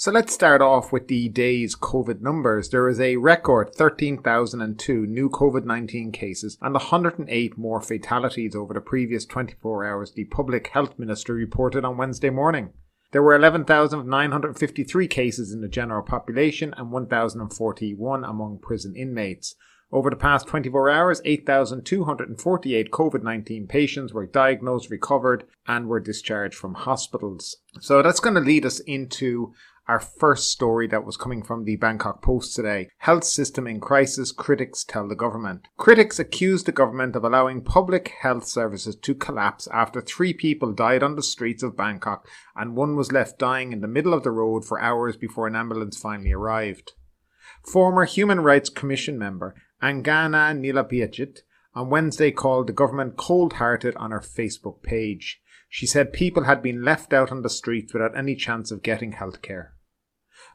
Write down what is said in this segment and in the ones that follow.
So let's start off with the day's COVID numbers. There is a record 13,002 new COVID 19 cases and 108 more fatalities over the previous 24 hours, the Public Health Ministry reported on Wednesday morning. There were 11,953 cases in the general population and 1,041 among prison inmates. Over the past 24 hours, 8,248 COVID 19 patients were diagnosed, recovered, and were discharged from hospitals. So that's going to lead us into our first story that was coming from the Bangkok Post today. Health system in crisis, critics tell the government. Critics accuse the government of allowing public health services to collapse after three people died on the streets of Bangkok and one was left dying in the middle of the road for hours before an ambulance finally arrived. Former Human Rights Commission member Angkhana Neelapaijit on Wednesday called the government cold hearted on her Facebook page. She said people had been left out on the streets without any chance of getting health care.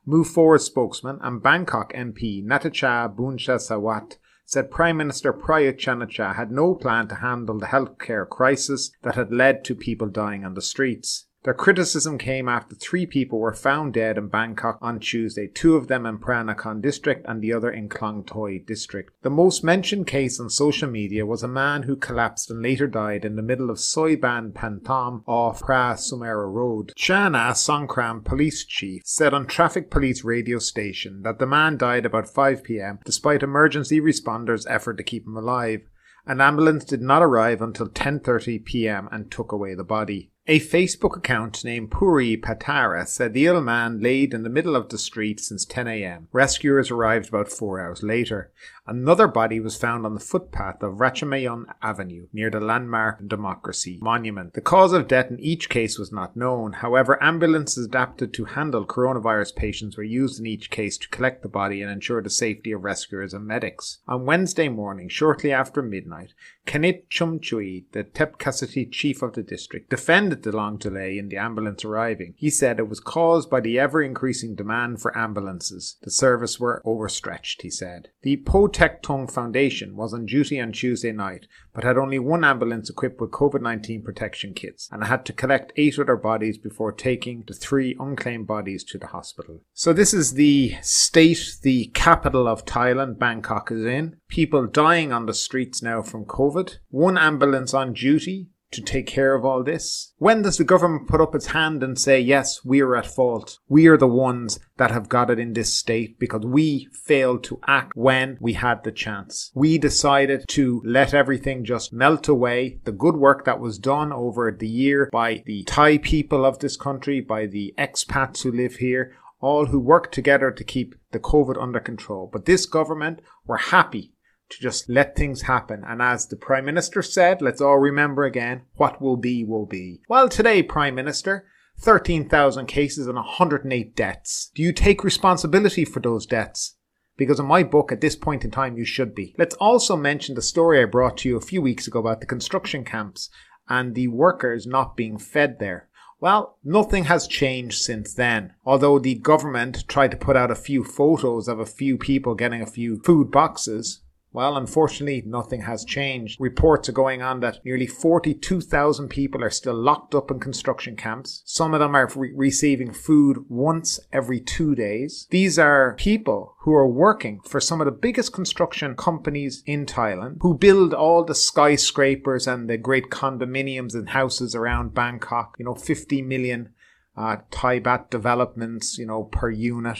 Move Forward spokesman and Bangkok MP Natcha Boonchaiinsawat said Prime Minister Prayut Chan-o-cha had no plan to handle the healthcare crisis that had led to people dying on the streets. Their criticism came after three people were found dead in Bangkok on Tuesday, two of them in Phra Nakhon district and the other in Klong Toi district. The most mentioned case on social media was a man who collapsed and later died in the middle of Soi Ban Panthom off Phra Sumen Road. Chana Songkhram police chief said on traffic police radio station that the man died about 5 pm despite emergency responders' effort to keep him alive. An ambulance did not arrive until 10:30 p.m. and took away the body. A Facebook account named Puri Patara said the ill man laid in the middle of the street since 10 a.m. Rescuers arrived about four hours later. Another body was found on the footpath of Ratchadamnoen Avenue near the landmark Democracy Monument. The cause of death in each case was not known. However, ambulances adapted to handle coronavirus patients were used in each case to collect the body and ensure the safety of rescuers and medics. On Wednesday morning, shortly after midnight, Kanit Chumchui, the Tepkasati chief of the district, defended the long delay in the ambulance arriving. He said it was caused by the ever increasing demand for ambulances. The service were overstretched, he said. The Po Tek Tung Foundation was on duty on Tuesday night, but had only one ambulance equipped with COVID 19 protection kits, and had to collect eight other bodies before taking the three unclaimed bodies to the hospital. So, this is the state the capital of Thailand, Bangkok, is in. People dying on the streets now from COVID. One ambulance on duty to take care of all this? When does the government put up its hand and say, yes, we are at fault? We are the ones that have got it in this state because we failed to act when we had the chance. We decided to let everything just melt away. The good work that was done over the year by the Thai people of this country, by the expats who live here, all who worked together to keep the COVID under control. But this government were happy to just let things happen. And as the Prime Minister said, let's all remember again, what will be, will be. Well, today, Prime Minister, 13,000 cases and 108 deaths. Do you take responsibility for those deaths? Because in my book, at this point in time, you should be. Let's also mention the story I brought to you a few weeks ago about the construction camps and the workers not being fed there. Well, nothing has changed since then. Although the government tried to put out a few photos of a few people getting a few food boxes, well, unfortunately, nothing has changed. Reports are going on that nearly 42,000 people are still locked up in construction camps. Some of them are re- receiving food once every two days. These are people who are working for some of the biggest construction companies in Thailand, who build all the skyscrapers and the great condominiums and houses around Bangkok, you know, 50 million uh, Thai baht developments, you know, per unit.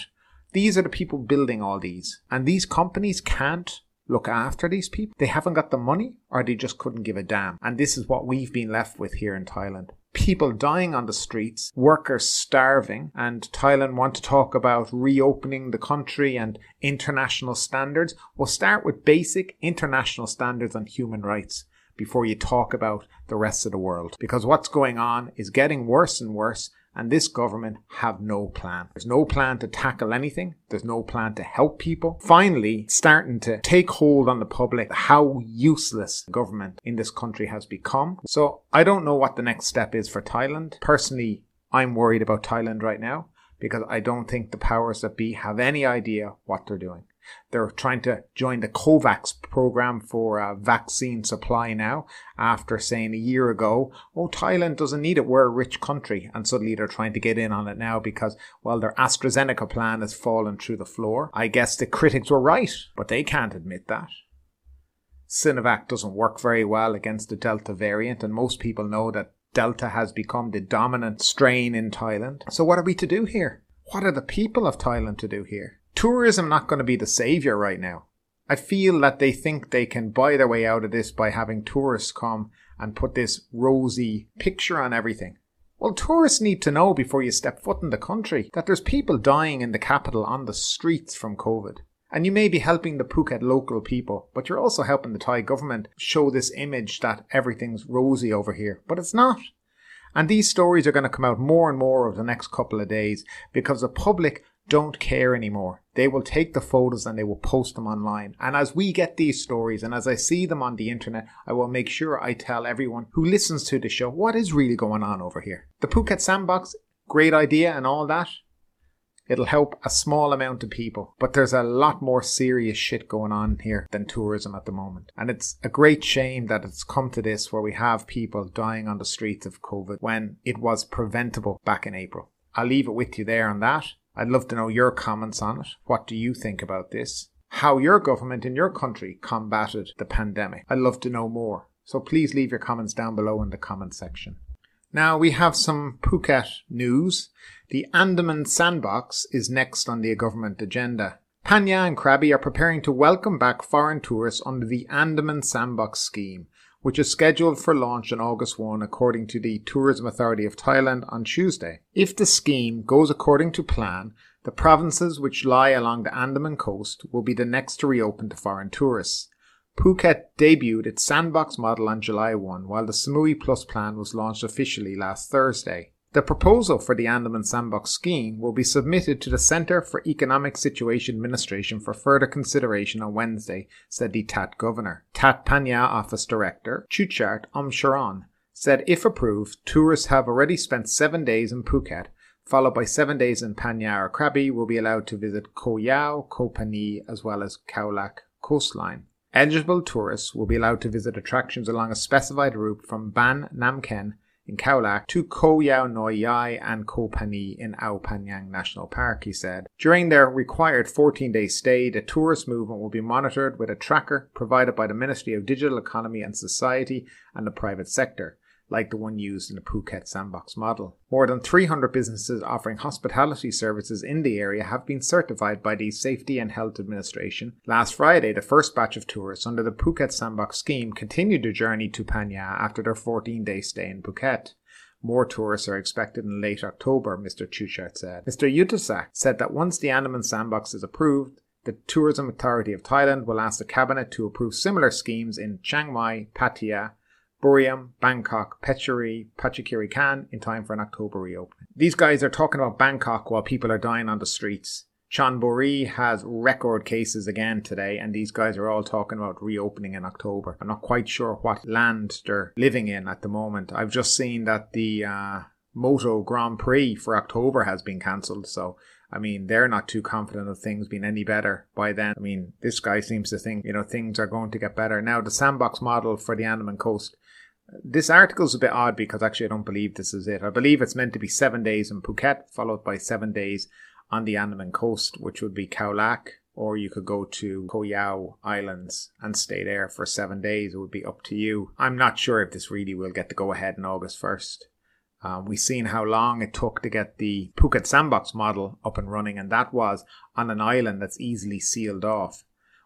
These are the people building all these. And these companies can't look after these people. They haven't got the money or they just couldn't give a damn. And this is what we've been left with here in Thailand. People dying on the streets, workers starving, and Thailand want to talk about reopening the country and international standards. We'll start with basic international standards on human rights before you talk about the rest of the world. Because what's going on is getting worse and worse and this government have no plan. There's no plan to tackle anything. There's no plan to help people. Finally, starting to take hold on the public how useless government in this country has become. So I don't know what the next step is for Thailand. Personally, I'm worried about Thailand right now because I don't think the powers that be have any idea what they're doing. They're trying to join the COVAX program for uh, vaccine supply now after saying a year ago, oh, Thailand doesn't need it. We're a rich country. And suddenly they're trying to get in on it now because, well, their AstraZeneca plan has fallen through the floor. I guess the critics were right, but they can't admit that. Sinovac doesn't work very well against the Delta variant, and most people know that Delta has become the dominant strain in Thailand. So, what are we to do here? What are the people of Thailand to do here? Tourism not going to be the savior right now. I feel that they think they can buy their way out of this by having tourists come and put this rosy picture on everything. Well, tourists need to know before you step foot in the country that there's people dying in the capital on the streets from COVID. And you may be helping the Phuket local people, but you're also helping the Thai government show this image that everything's rosy over here. But it's not. And these stories are going to come out more and more over the next couple of days because the public don't care anymore. They will take the photos and they will post them online. And as we get these stories and as I see them on the internet, I will make sure I tell everyone who listens to the show what is really going on over here. The Phuket Sandbox, great idea and all that. It'll help a small amount of people, but there's a lot more serious shit going on here than tourism at the moment. And it's a great shame that it's come to this where we have people dying on the streets of COVID when it was preventable back in April. I'll leave it with you there on that. I'd love to know your comments on it. What do you think about this? How your government in your country combated the pandemic. I'd love to know more. So please leave your comments down below in the comment section. Now we have some Phuket news. The Andaman Sandbox is next on the government agenda. Phangnga and Krabi are preparing to welcome back foreign tourists under the Andaman Sandbox scheme, which is scheduled for launch on August 1 according to the Tourism Authority of Thailand on Tuesday. If the scheme goes according to plan, the provinces which lie along the Andaman coast will be the next to reopen to foreign tourists. Phuket debuted its sandbox model on July 1, while the Samui Plus plan was launched officially last Thursday. The proposal for the Andaman Sandbox scheme will be submitted to the Centre for Economic Situation Administration for further consideration on Wednesday, said the TAT governor. TAT Phangnga Office Director Chuchart Omcharan said if approved, tourists have already spent seven days in Phuket, followed by seven days in Phangnga or Krabi, will be allowed to visit Koh Yao, Koh Phangi, as well as Khao Lak coastline. Eligible tourists will be allowed to visit attractions along a specified route from Ban Nam Khem in Khao Lak to Koh Yao Noi Yai and Koh Phangi in Ao Phang Nga National Park, he said. During their required 14 day stay, the tourist movement will be monitored with a tracker provided by the Ministry of Digital Economy and Society and the private sector like the one used in the Phuket Sandbox model. More than 300 businesses offering hospitality services in the area have been certified by the Safety and Health Administration. Last Friday, the first batch of tourists under the Phuket Sandbox scheme continued their journey to Phangnga after their 14 day stay in Phuket. More tourists are expected in late October, Mr. Chuchart said. Mr. Yuthasak said that once the Andaman Sandbox is approved, the Tourism Authority of Thailand will ask the Cabinet to approve similar schemes in Chiang Mai, Pattaya, Buriram, Bangkok, Phetchaburi, Prachuap Khiri Khan in time for an October reopening. These guys are talking about Bangkok while people are dying on the streets. Chonburi has record cases again today, and these guys are all talking about reopening in October. I'm not quite sure what land they're living in at the moment. I've just seen that the uh, Moto Grand Prix for October has been cancelled, so I mean, they're not too confident of things being any better by then. I mean, this guy seems to think, you know, things are going to get better. Now, the sandbox model for the Andaman coast this article is a bit odd because actually I don't believe this is it. I believe it's meant to be seven days in Phuket, followed by seven days on the Andaman coast, which would be Khao Lak, or you could go to Koh Yao Islands and stay there for seven days. It would be up to you. I'm not sure if this really will get to go ahead on August 1st. Um, we've seen how long it took to get the Phuket Sandbox model up and running, and that was on an island that's easily sealed off.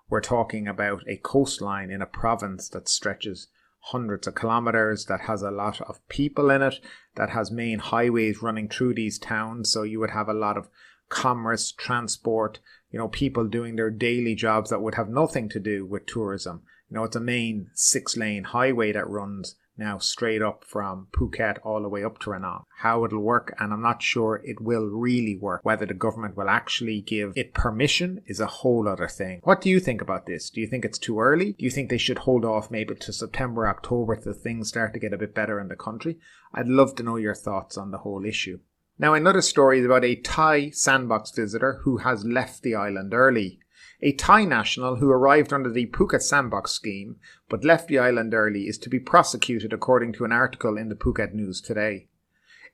We're talking about a coastline in a province that stretches hundreds of kilometers, that has a lot of people in it, that has main highways running through these towns. So you would have a lot of commerce, transport, you know, people doing their daily jobs that would have nothing to do with tourism. You know, it's a main six lane highway that runs now straight up from Phuket all the way up to Ranong. How it'll work, and I'm not sure it will really work. Whether the government will actually give it permission is a whole other thing. What do you think about this? Do you think it's too early? Do you think they should hold off maybe to September, October till things start to get a bit better in the country? I'd love to know your thoughts on the whole issue. Now, another story is about a Thai sandbox visitor who has left the island early. A Thai national who arrived under the Phuket Sandbox scheme but left the island early is to be prosecuted according to an article in the Phuket News today.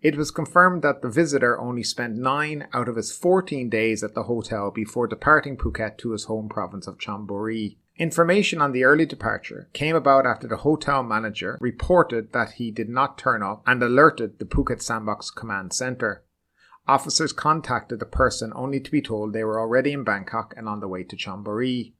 It was confirmed that the visitor only spent 9 out of his 14 days at the hotel before departing Phuket to his home province of Chonburi. Information on the early departure came about after the hotel manager reported that he did not turn up and alerted the Phuket Sandbox Command Centre. Officers contacted the person only to be told they were already in Bangkok and on the way to Chonburi.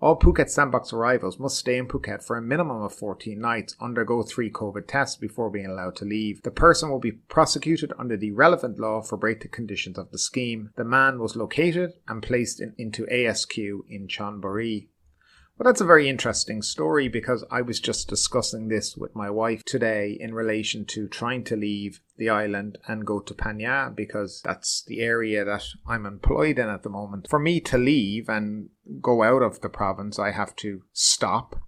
All Phuket Sandbox arrivals must stay in Phuket for a minimum of 14 nights, undergo three COVID tests before being allowed to leave. The person will be prosecuted under the relevant law for break the conditions of the scheme. The man was located and placed in, into ASQ in Chonburi. Well, that's a very interesting story because I was just discussing this with my wife today in relation to trying to leave the island and go to Phangnga because that's the area that I'm employed in at the moment. For me to leave and go out of the province, I have to stop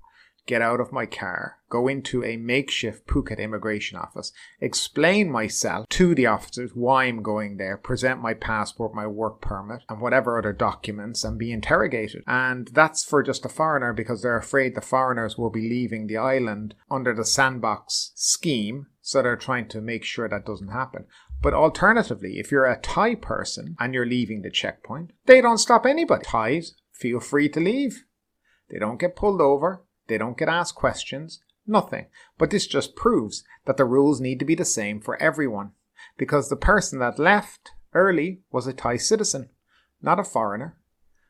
get out of my car, go into a makeshift Phuket immigration office, explain myself to the officers why I'm going there, present my passport, my work permit, and whatever other documents, and be interrogated. And that's for just a foreigner because they're afraid the foreigners will be leaving the island under the sandbox scheme. So they're trying to make sure that doesn't happen. But alternatively, if you're a Thai person and you're leaving the checkpoint, they don't stop anybody. Thais feel free to leave. They don't get pulled over. They don't get asked questions, nothing. But this just proves that the rules need to be the same for everyone. Because the person that left early was a Thai citizen, not a foreigner.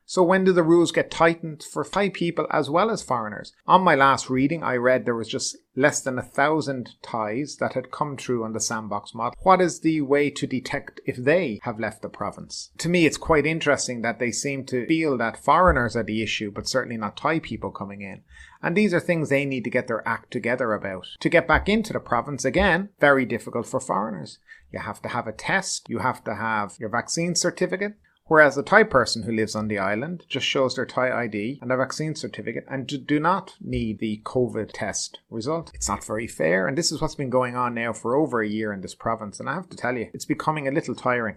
So when do the rules get tightened for Thai people as well as foreigners? On my last reading, I read there was just less than a thousand Thais that had come through on the sandbox model. What is the way to detect if they have left the province? To me, it's quite interesting that they seem to feel that foreigners are the issue, but certainly not Thai people coming in. And these are things they need to get their act together about. To get back into the province, again, very difficult for foreigners. You have to have a test, you have to have your vaccine certificate, Whereas a Thai person who lives on the island just shows their Thai ID and a vaccine certificate and do not need the COVID test result. It's not very fair, and this is what's been going on now for over a year in this province, and I have to tell you, it's becoming a little tiring.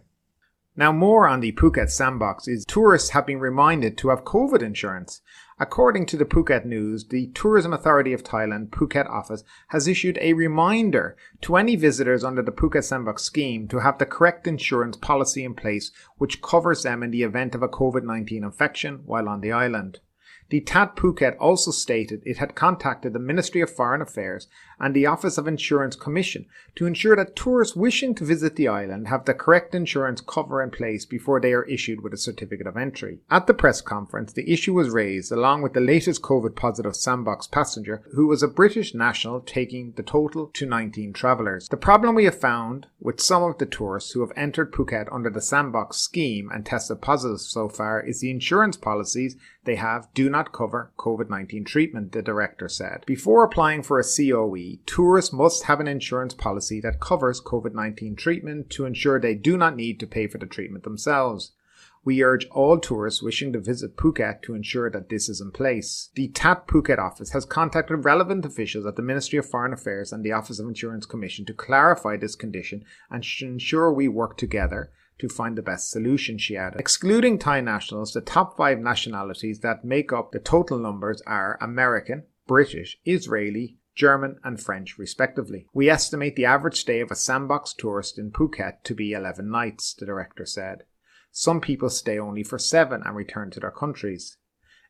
Now, more on the Phuket sandbox is tourists have been reminded to have COVID insurance. According to the Phuket News, the Tourism Authority of Thailand Phuket office has issued a reminder to any visitors under the Phuket Sandbox scheme to have the correct insurance policy in place which covers them in the event of a COVID-19 infection while on the island. The TAT Phuket also stated it had contacted the Ministry of Foreign Affairs and the Office of Insurance Commission to ensure that tourists wishing to visit the island have the correct insurance cover in place before they are issued with a certificate of entry. At the press conference, the issue was raised along with the latest COVID positive sandbox passenger who was a British national taking the total to 19 travellers. The problem we have found with some of the tourists who have entered Phuket under the sandbox scheme and tested positive so far is the insurance policies they have do not cover COVID 19 treatment, the director said. Before applying for a COE, tourists must have an insurance policy that covers COVID 19 treatment to ensure they do not need to pay for the treatment themselves. We urge all tourists wishing to visit Phuket to ensure that this is in place. The TAT Phuket office has contacted relevant officials at the Ministry of Foreign Affairs and the Office of Insurance Commission to clarify this condition and ensure we work together to find the best solution, she added. Excluding Thai nationals, the top five nationalities that make up the total numbers are American, British, Israeli, German, and French, respectively. We estimate the average stay of a sandbox tourist in Phuket to be 11 nights, the director said. Some people stay only for seven and return to their countries.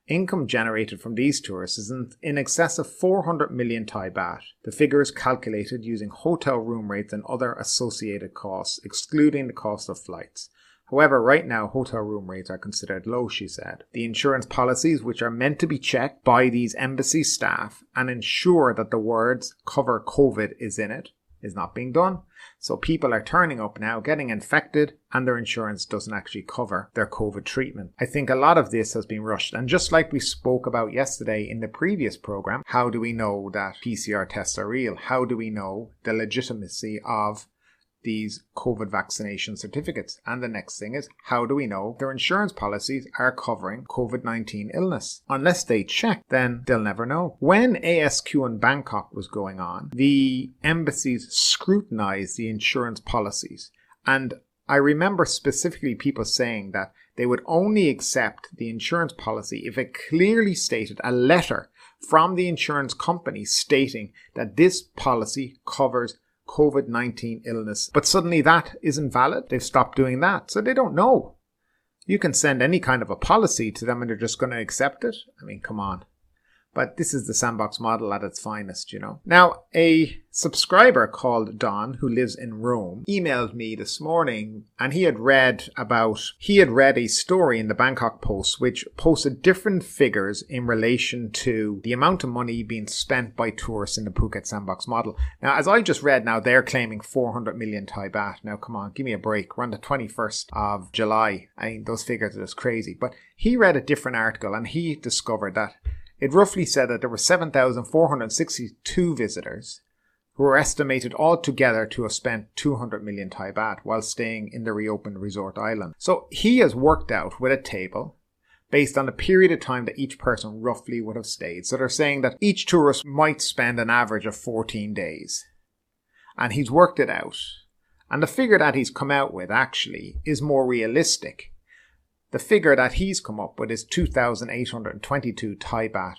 Income generated from these tours is in excess of 400 million Thai baht. The figure is calculated using hotel room rates and other associated costs, excluding the cost of flights. However, right now, hotel room rates are considered low, she said. The insurance policies, which are meant to be checked by these embassy staff and ensure that the words cover COVID is in it, is not being done. So people are turning up now, getting infected, and their insurance doesn't actually cover their COVID treatment. I think a lot of this has been rushed. And just like we spoke about yesterday in the previous program, how do we know that PCR tests are real? How do we know the legitimacy of these COVID vaccination certificates. And the next thing is, how do we know their insurance policies are covering COVID 19 illness? Unless they check, then they'll never know. When ASQ in Bangkok was going on, the embassies scrutinized the insurance policies. And I remember specifically people saying that they would only accept the insurance policy if it clearly stated a letter from the insurance company stating that this policy covers COVID 19 illness. But suddenly that isn't valid. They've stopped doing that. So they don't know. You can send any kind of a policy to them and they're just going to accept it. I mean, come on. But this is the sandbox model at its finest, you know. Now, a subscriber called Don, who lives in Rome, emailed me this morning and he had read about, he had read a story in the Bangkok Post which posted different figures in relation to the amount of money being spent by tourists in the Phuket sandbox model. Now, as I just read now, they're claiming 400 million Thai baht. Now, come on, give me a break. We're on the 21st of July. I mean, those figures are just crazy. But he read a different article and he discovered that it roughly said that there were 7,462 visitors who were estimated altogether to have spent 200 million Thai baht while staying in the reopened resort island. So he has worked out with a table based on the period of time that each person roughly would have stayed. So they're saying that each tourist might spend an average of 14 days. And he's worked it out. And the figure that he's come out with actually is more realistic. The figure that he's come up with is 2,822 Thai baht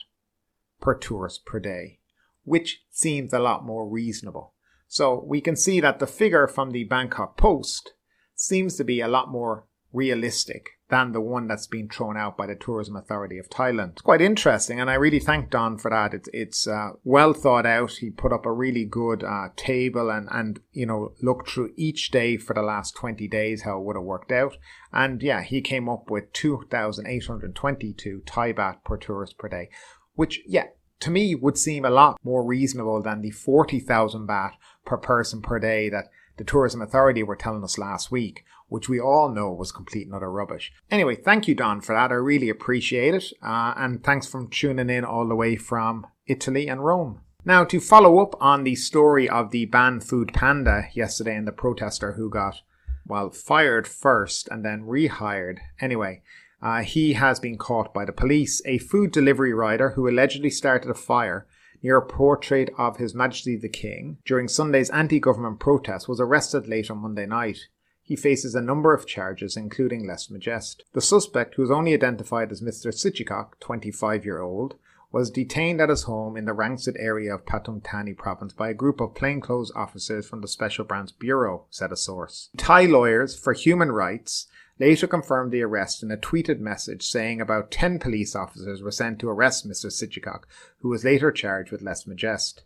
per tourist per day, which seems a lot more reasonable. So we can see that the figure from the Bangkok Post seems to be a lot more realistic than the one that's been thrown out by the Tourism Authority of Thailand. It's quite interesting, and I really thank Don for that. It's it's uh, well thought out. He put up a really good uh, table and and you know looked through each day for the last twenty days how it would have worked out, and yeah, he came up with two thousand eight hundred twenty-two Thai baht per tourist per day, which yeah. To me, would seem a lot more reasonable than the 40,000 baht per person per day that the Tourism Authority were telling us last week, which we all know was complete and utter rubbish. Anyway, thank you, Don, for that. I really appreciate it. Uh, and thanks for tuning in all the way from Italy and Rome. Now, to follow up on the story of the banned Foodpanda yesterday and the protester who got, well, fired first and then rehired. Anyway, uh, he has been caught by the police. A food delivery rider who allegedly started a fire near a portrait of His Majesty the King during Sunday's anti government protest was arrested late on Monday night. He faces a number of charges, including lese majeste. The suspect, who is only identified as Mr. Sichikok, 25 year old, was detained at his home in the Rangsit area of Pathum Thani province by a group of plainclothes officers from the Special Branch Bureau, said a source. Thai lawyers for human rights later confirmed the arrest in a tweeted message saying about 10 police officers were sent to arrest Mr. Sichikok, who was later charged with lese majeste.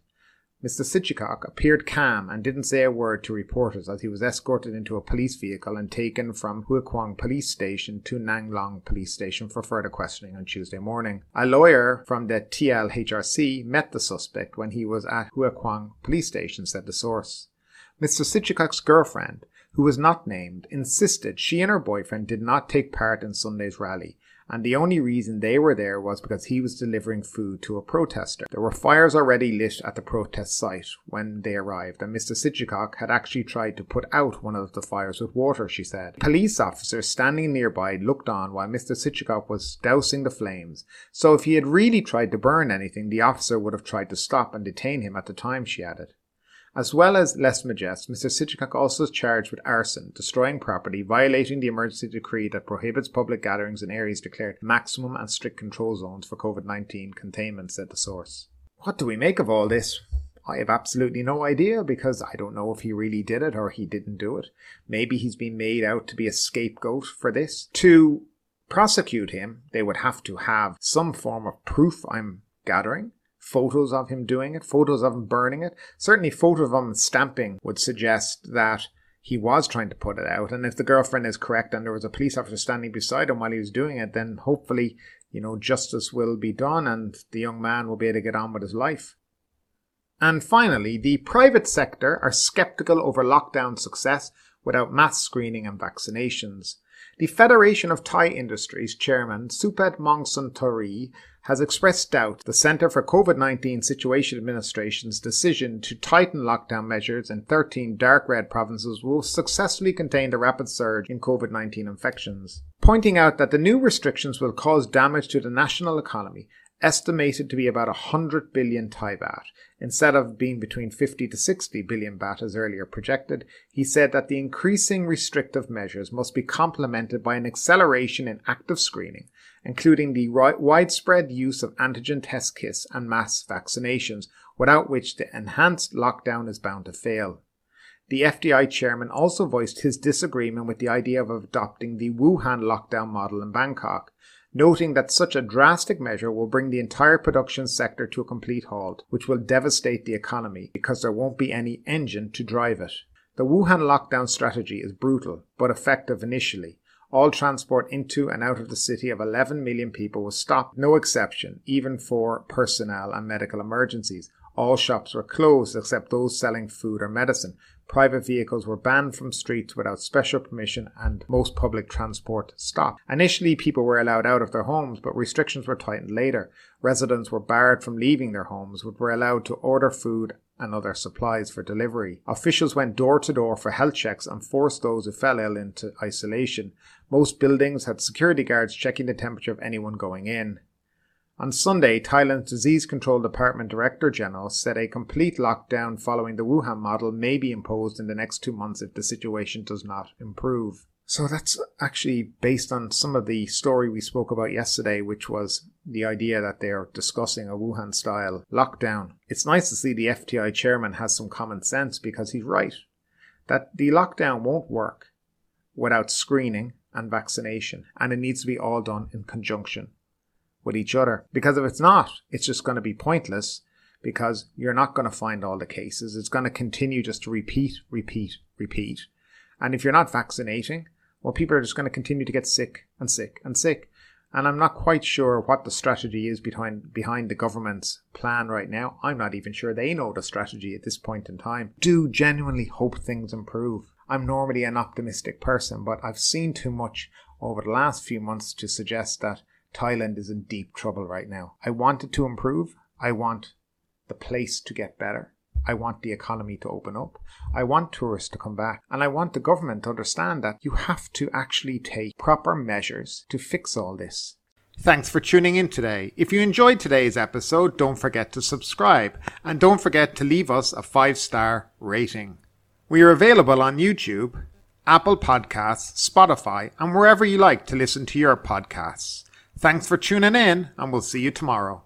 Mr. Sichikok appeared calm and didn't say a word to reporters as he was escorted into a police vehicle and taken from Huai Khwang Police Station to Nang Loeng Police Station for further questioning on Tuesday morning. A lawyer from the TLHRC met the suspect when he was at Huai Khwang Police Station, said the source. Mr. Sichikok's girlfriend, who was not named, insisted she and her boyfriend did not take part in Sunday's rally and the only reason they were there was because he was delivering food to a protester. There were fires already lit at the protest site when they arrived, and Mr. Sichikok had actually tried to put out one of the fires with water, she said. Police officers standing nearby looked on while Mr. Sichikok was dousing the flames, so if he had really tried to burn anything, the officer would have tried to stop and detain him at the time, she added. As well as lese majeste, Mr. Sichikok also is charged with arson, destroying property, violating the emergency decree that prohibits public gatherings in areas declared maximum and strict control zones for COVID 19 containment, said the source. What do we make of all this? I have absolutely no idea because I don't know if he really did it or he didn't do it. Maybe he's been made out to be a scapegoat for this. To prosecute him, they would have to have some form of proof, I'm gathering photos of him doing it, photos of him burning it. Certainly, photos of him stamping would suggest that he was trying to put it out. And if the girlfriend is correct and there was a police officer standing beside him while he was doing it, then hopefully, you know, justice will be done and the young man will be able to get on with his life. And finally, the private sector are skeptical over lockdown success without mass screening and vaccinations. The Federation of Thai Industries chairman Supant Mongkolsuthree has expressed doubt the Centre for COVID 19 Situation Administration's decision to tighten lockdown measures in 13 dark red provinces will successfully contain the rapid surge in COVID 19 infections, pointing out that the new restrictions will cause damage to the national economy estimated to be about 100 billion Thai baht. Instead of being between 50 to 60 billion baht as earlier projected, he said that the increasing restrictive measures must be complemented by an acceleration in active screening, including the widespread use of antigen test kits and mass vaccinations, without which the enhanced lockdown is bound to fail. The FTI chairman also voiced his disagreement with the idea of adopting the Wuhan lockdown model in Bangkok, noting that such a drastic measure will bring the entire production sector to a complete halt, which will devastate the economy because there won't be any engine to drive it. The Wuhan lockdown strategy is brutal, but effective initially. All transport into and out of the city of 11 million people was stopped, no exception, even for personnel and medical emergencies. All shops were closed except those selling food or medicine, Private vehicles were banned from streets without special permission and most public transport stopped. Initially, people were allowed out of their homes, but restrictions were tightened later. Residents were barred from leaving their homes, but were allowed to order food and other supplies for delivery. Officials went door to door for health checks and forced those who fell ill into isolation. Most buildings had security guards checking the temperature of anyone going in. On Sunday, Thailand's Disease Control Department Director General said a complete lockdown following the Wuhan model may be imposed in the next two months if the situation does not improve. So that's actually based on some of the story we spoke about yesterday, which was the idea that they're discussing a Wuhan style lockdown. It's nice to see the FTI chairman has some common sense because he's right that the lockdown won't work without screening and vaccination, and it needs to be all done in conjunction with each other. Because if it's not, it's just going to be pointless because you're not going to find all the cases. It's going to continue just to repeat, repeat, repeat. And if you're not vaccinating, well, people are just going to continue to get sick and sick and sick. And I'm not quite sure what the strategy is behind behind the government's plan right now. I'm not even sure they know the strategy at this point in time. Do genuinely hope things improve. I'm normally an optimistic person, but I've seen too much over the last few months to suggest that Thailand is in deep trouble right now. I want it to improve. I want the place to get better. I want the economy to open up. I want tourists to come back. And I want the government to understand that you have to actually take proper measures to fix all this. Thanks for tuning in today. If you enjoyed today's episode, don't forget to subscribe and don't forget to leave us a five star rating. We are available on YouTube, Apple Podcasts, Spotify, and wherever you like to listen to your podcasts. Thanks for tuning in, and we'll see you tomorrow.